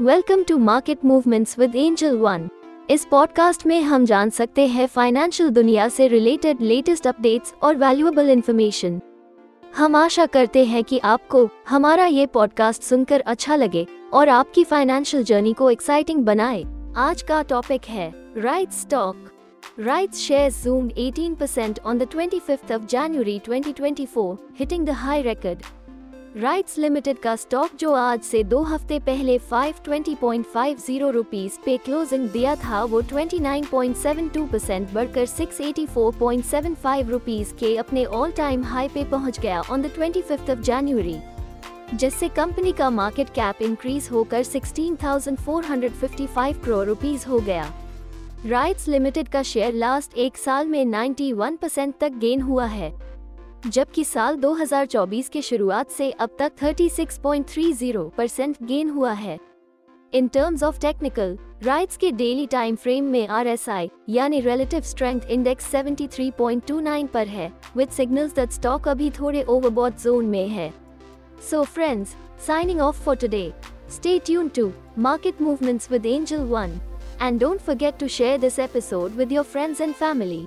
Welcome to Market Movements with Angel One इस podcast में हम जान सकते हैं फाइनेंशियल दुनिया से रिलेटेड लेटेस्ट अपडेट्स और वैल्यूएबल इंफॉर्मेशन हम आशा करते हैं कि आपको हमारा ये पॉडकास्ट सुनकर अच्छा लगे और आपकी फाइनेंशियल जर्नी को एक्साइटिंग बनाए। आज का टॉपिक है Rites stock Rights shares zoomed 18% on the 25th of January 2024, hitting the high record. Rites Limited का स्टॉक जो आज से दो हफ़्ते पहले 520.50 रुपीस पे क्लोजिंग दिया था वो 29.72 परसेंट बढ़कर 684.75 रुपीस के अपने ऑल टाइम हाई पे पहुँच गया ऑन द 25th ऑफ़ जनवरी जिससे कंपनी का मार्केट कैप इंक्रीज होकर 16,455 करोड़ रुपीस हो गया. राइट्स लिमिटेड का शेयर लास्ट एक साल में 91 परसेंट तक गेन हुआ है। जबकि साल 2024 के शुरुआत से अब तक 36.30 परसेंट गेन हुआ है। In terms of technical Rites के डेली टाइम फ्रेम में आरएसआई यानी रिलेटिव स्ट्रेंथ इंडेक्स 73.29 पर है विद सिग्नल्स दैट स्टॉक अभी थोड़े ओवरबॉट जोन में है। So friends signing off for today stay tune to Market Movements with Angel One and don't forget to share this episode with your friends and family